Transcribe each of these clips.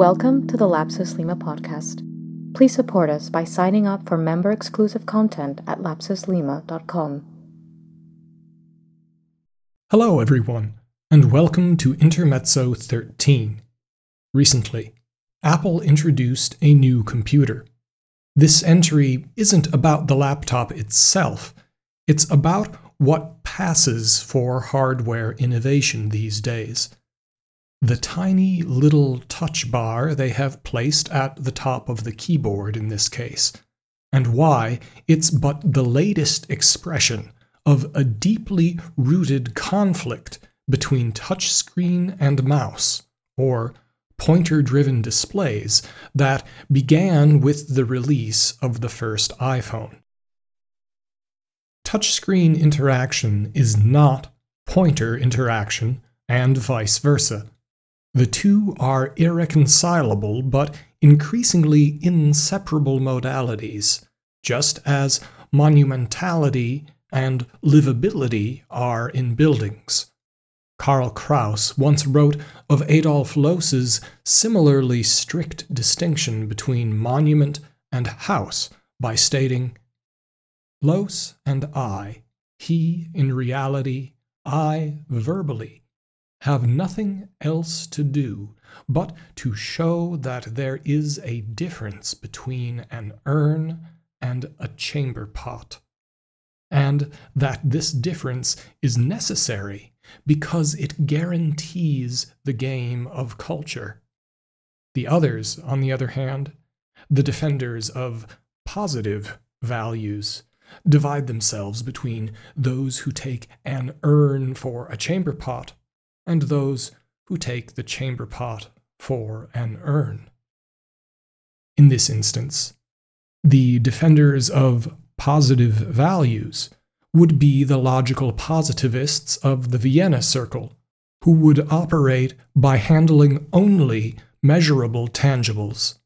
Welcome to the Lapsus Lima podcast. Please support us by signing up for member exclusive content at lapsuslima.com. Hello, everyone, and welcome to Intermezzo 13. Recently, Apple introduced a new computer. This entry isn't about the laptop itself, it's about what passes for hardware innovation these days the tiny little touch bar they have placed at the top of the keyboard in this case, and why it's but the latest expression of a deeply rooted conflict between touchscreen and mouse, or pointer driven displays, that began with the release of the first iPhone. Touchscreen interaction is not pointer interaction, and vice versa. The two are irreconcilable but increasingly inseparable modalities, just as monumentality and livability are in buildings. Karl Kraus once wrote of Adolf Loos's similarly strict distinction between monument and house by stating, Loos and I, he in reality, I verbally, have nothing else to do but to show that there is a difference between an urn and a chamber pot, and that this difference is necessary because it guarantees the game of culture. The others, on the other hand, the defenders of positive values, divide themselves between those who take an urn for a chamber pot and those who take the chamber pot for an urn. In this instance, the defenders of positive values would be the logical positivists of the Vienna Circle, who would operate by handling only measurable tangibles.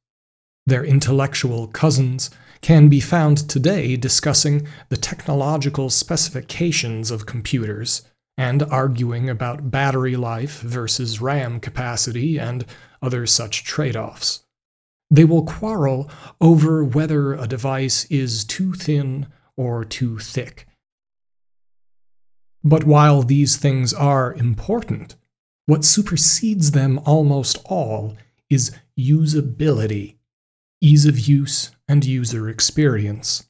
Their intellectual cousins can be found today discussing the technological specifications of computers and arguing about battery life versus RAM capacity and other such trade offs. They will quarrel over whether a device is too thin or too thick. But while these things are important, what supersedes them almost all is usability, ease of use, and user experience.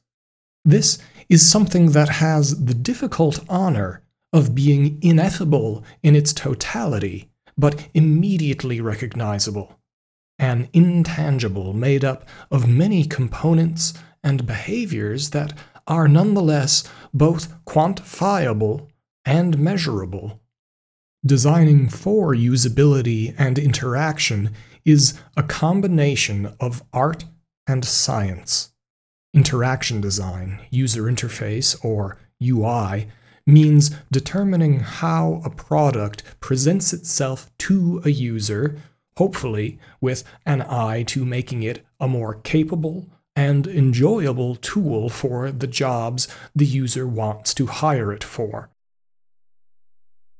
This is something that has the difficult honor of being ineffable in its totality, but immediately recognizable, an intangible made up of many components and behaviors that are nonetheless both quantifiable and measurable. Designing for usability and interaction is a combination of art and science. Interaction design, user interface, or UI, means determining how a product presents itself to a user, hopefully with an eye to making it a more capable and enjoyable tool for the jobs the user wants to hire it for.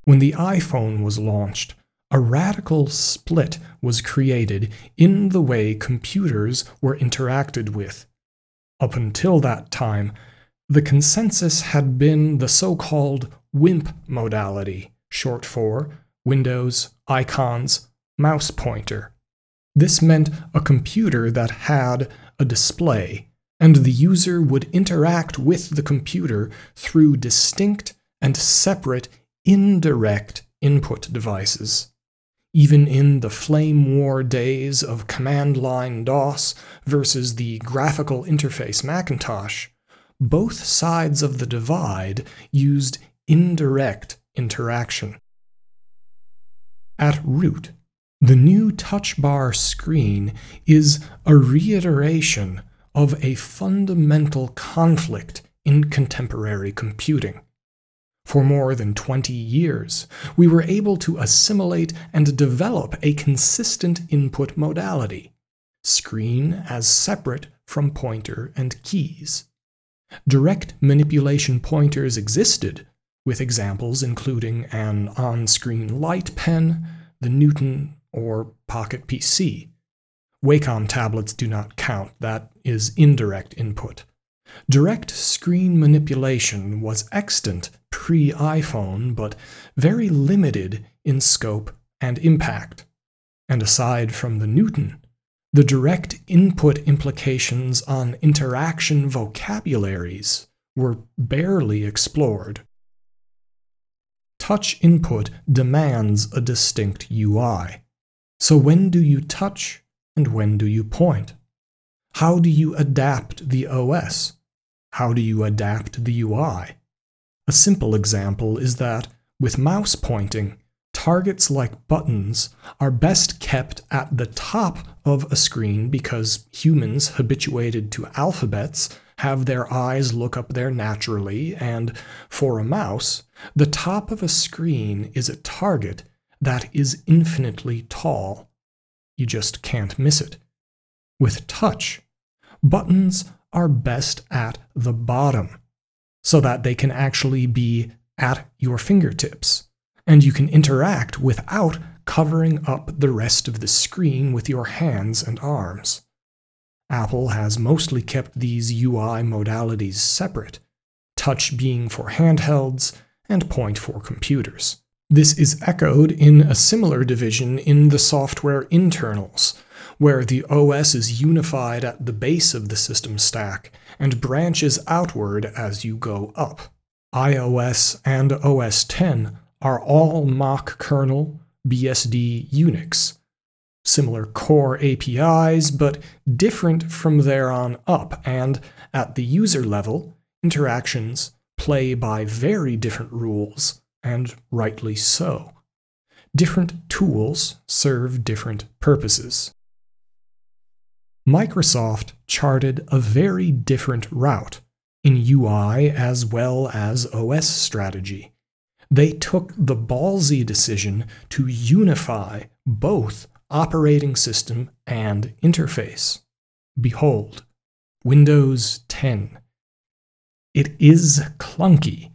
When the iPhone was launched, a radical split was created in the way computers were interacted with. Up until that time, the consensus had been the so called WIMP modality, short for Windows, Icons, Mouse Pointer. This meant a computer that had a display, and the user would interact with the computer through distinct and separate indirect input devices. Even in the flame war days of command line DOS versus the graphical interface Macintosh, both sides of the divide used indirect interaction. At root, the new touch bar screen is a reiteration of a fundamental conflict in contemporary computing. For more than 20 years, we were able to assimilate and develop a consistent input modality screen as separate from pointer and keys. Direct manipulation pointers existed, with examples including an on screen light pen, the Newton, or Pocket PC, Wacom tablets do not count, that is indirect input. Direct screen manipulation was extant pre iPhone, but very limited in scope and impact. And aside from the Newton, the direct input implications on interaction vocabularies were barely explored. Touch input demands a distinct UI. So, when do you touch and when do you point? How do you adapt the OS? How do you adapt the UI? A simple example is that, with mouse pointing, targets like buttons are best kept at the top of a screen because humans habituated to alphabets have their eyes look up there naturally, and for a mouse, the top of a screen is a target that is infinitely tall. You just can't miss it. With touch, buttons are best at the bottom so that they can actually be at your fingertips, and you can interact without covering up the rest of the screen with your hands and arms. Apple has mostly kept these UI modalities separate, touch being for handhelds and point for computers. This is echoed in a similar division in the software internals, where the OS is unified at the base of the system stack and branches outward as you go up. iOS and OS X are all Mach kernel BSD Unix, similar core APIs, but different from there on up, and at the user level, interactions play by very different rules, and rightly so. Different tools serve different purposes. Microsoft charted a very different route in UI as well as OS strategy. They took the ballsy decision to unify both operating system and interface. Behold, Windows 10. It is clunky,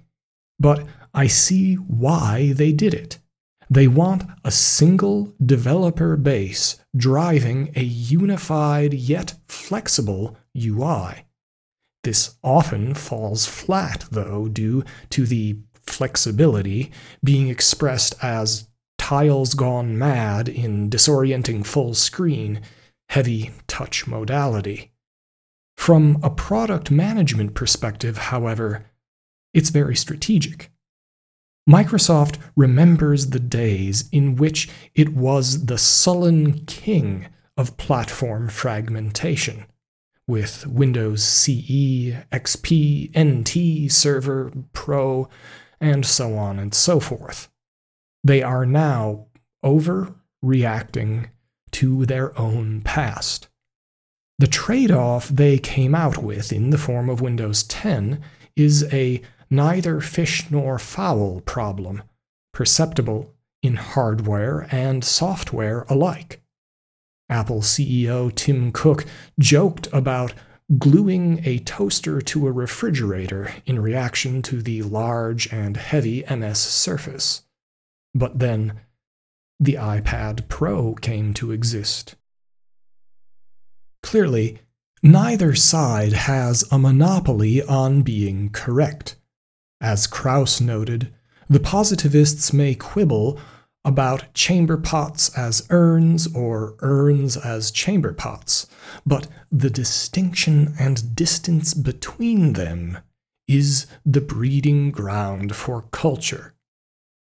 but I see why they did it. They want a single developer base driving a unified yet flexible UI. This often falls flat, though, due to the flexibility being expressed as tiles gone mad in disorienting full screen, heavy touch modality. From a product management perspective, however, it's very strategic. Microsoft remembers the days in which it was the sullen king of platform fragmentation, with Windows CE, XP, NT, Server, Pro, and so on and so forth. They are now overreacting to their own past. The trade off they came out with in the form of Windows 10 is a neither fish nor fowl problem, perceptible in hardware and software alike. Apple CEO Tim Cook joked about gluing a toaster to a refrigerator in reaction to the large and heavy MS Surface. But then the iPad Pro came to exist. Clearly, neither side has a monopoly on being correct. As Kraus noted, the positivists may quibble about chamber pots as urns or urns as chamber pots, but the distinction and distance between them is the breeding ground for culture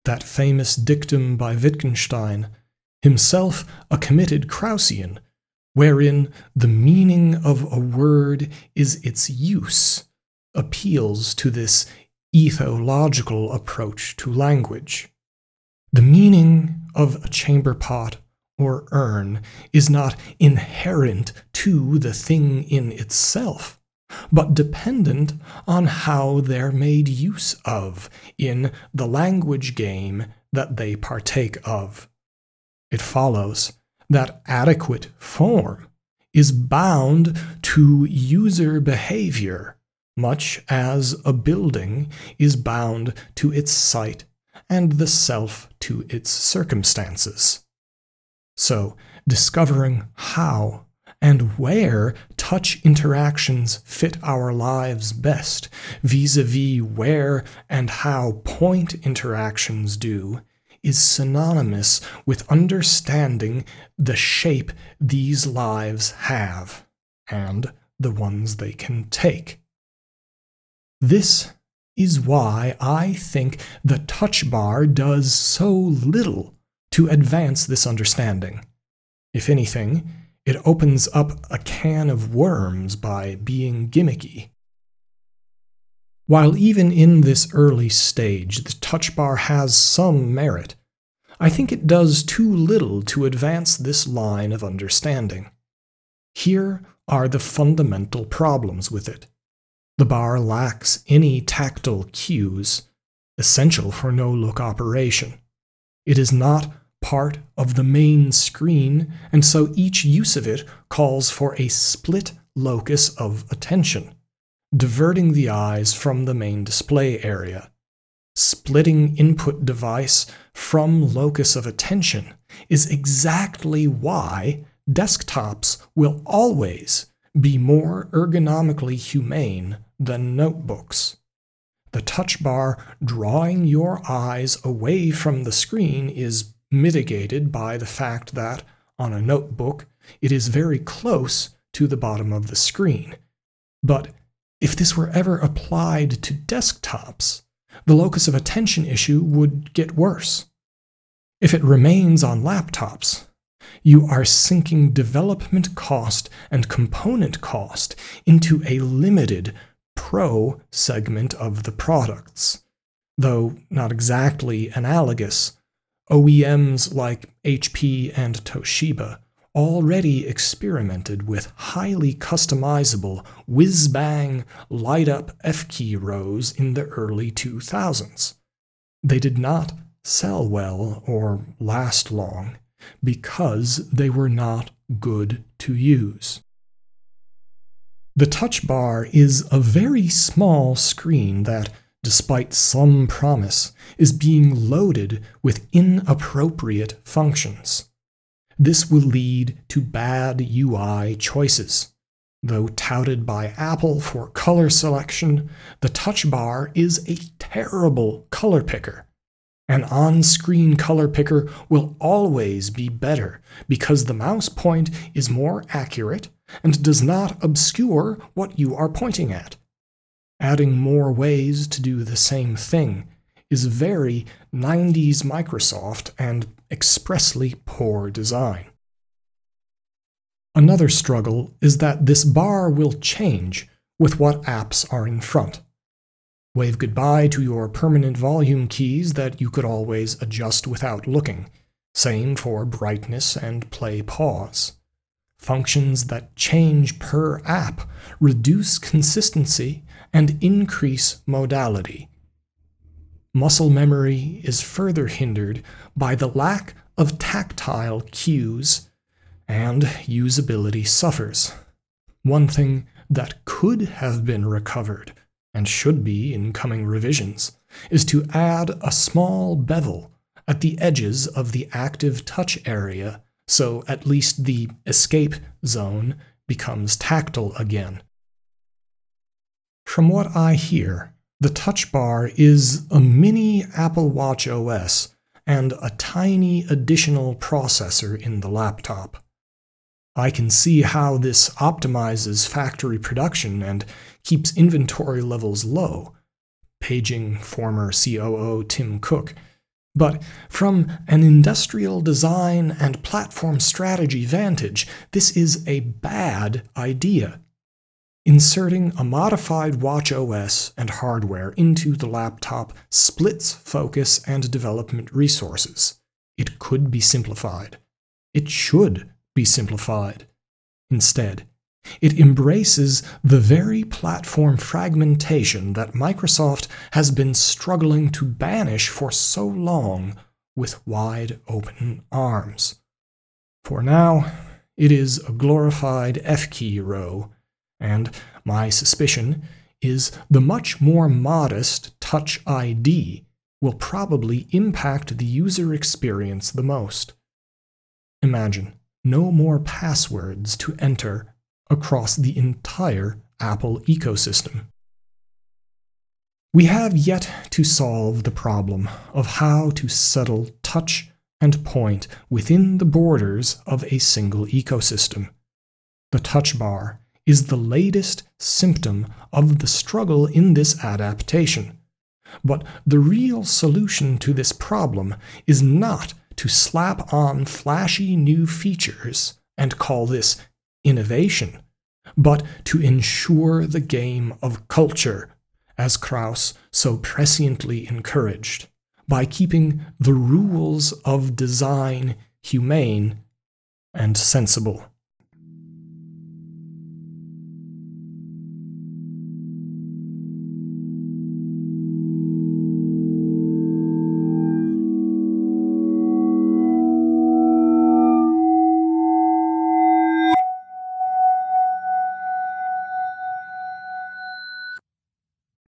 that famous dictum by Wittgenstein, himself a committed Krausian, wherein the meaning of a word is its use, appeals to this ethological approach to language. The meaning of a chamber pot or urn is not inherent to the thing in itself, but dependent on how they're made use of in the language game that they partake of. It follows that adequate form is bound to user behavior, much as a building is bound to its site and the self to its circumstances. So, discovering how and where touch interactions fit our lives best, vis a vis where and how point interactions do, is synonymous with understanding the shape these lives have and the ones they can take. This is why I think the touch bar does so little to advance this understanding. If anything, it opens up a can of worms by being gimmicky. While even in this early stage the touch bar has some merit, I think it does too little to advance this line of understanding. Here are the fundamental problems with it. The bar lacks any tactile cues, essential for no look operation. It is not part of the main screen, and so each use of it calls for a split locus of attention, diverting the eyes from the main display area. Splitting input device from locus of attention is exactly why desktops will always be more ergonomically humane than notebooks. The touch bar drawing your eyes away from the screen is mitigated by the fact that, on a notebook, it is very close to the bottom of the screen. But if this were ever applied to desktops, the locus of attention issue would get worse. If it remains on laptops, you are sinking development cost and component cost into a limited pro segment of the products, though not exactly analogous OEMs like HP and Toshiba already experimented with highly customizable whiz bang light up F key rows in the early 2000s. They did not sell well or last long because they were not good to use. The touch bar is a very small screen that despite some promise, is being loaded with inappropriate functions. This will lead to bad UI choices. Though touted by Apple for color selection, the touch bar is a terrible color picker. An on screen color picker will always be better because the mouse point is more accurate and does not obscure what you are pointing at adding more ways to do the same thing is very 90s Microsoft and expressly poor design. Another struggle is that this bar will change with what apps are in front. Wave goodbye to your permanent volume keys that you could always adjust without looking. Same for brightness and play pause. Functions that change per app reduce consistency and increase modality. Muscle memory is further hindered by the lack of tactile cues, and usability suffers. One thing that could have been recovered, and should be in coming revisions, is to add a small bevel at the edges of the active touch area so at least the escape zone becomes tactile again. From what I hear, the touch bar is a mini Apple Watch OS and a tiny additional processor in the laptop. I can see how this optimizes factory production and keeps inventory levels low, paging former COO Tim Cook. But from an industrial design and platform strategy vantage, this is a bad idea. Inserting a modified watch OS and hardware into the laptop splits focus and development resources. It could be simplified. It should be simplified. Instead, it embraces the very platform fragmentation that Microsoft has been struggling to banish for so long with wide open arms. For now, it is a glorified F key row and my suspicion is the much more modest Touch ID will probably impact the user experience the most. imagine no more passwords to enter across the entire Apple ecosystem. We have yet to solve the problem of how to settle touch and point within the borders of a single ecosystem. The touch bar is the latest symptom of the struggle in this adaptation. But the real solution to this problem is not to slap on flashy new features and call this innovation, but to ensure the game of culture, as Kraus so presciently encouraged, by keeping the rules of design humane and sensible.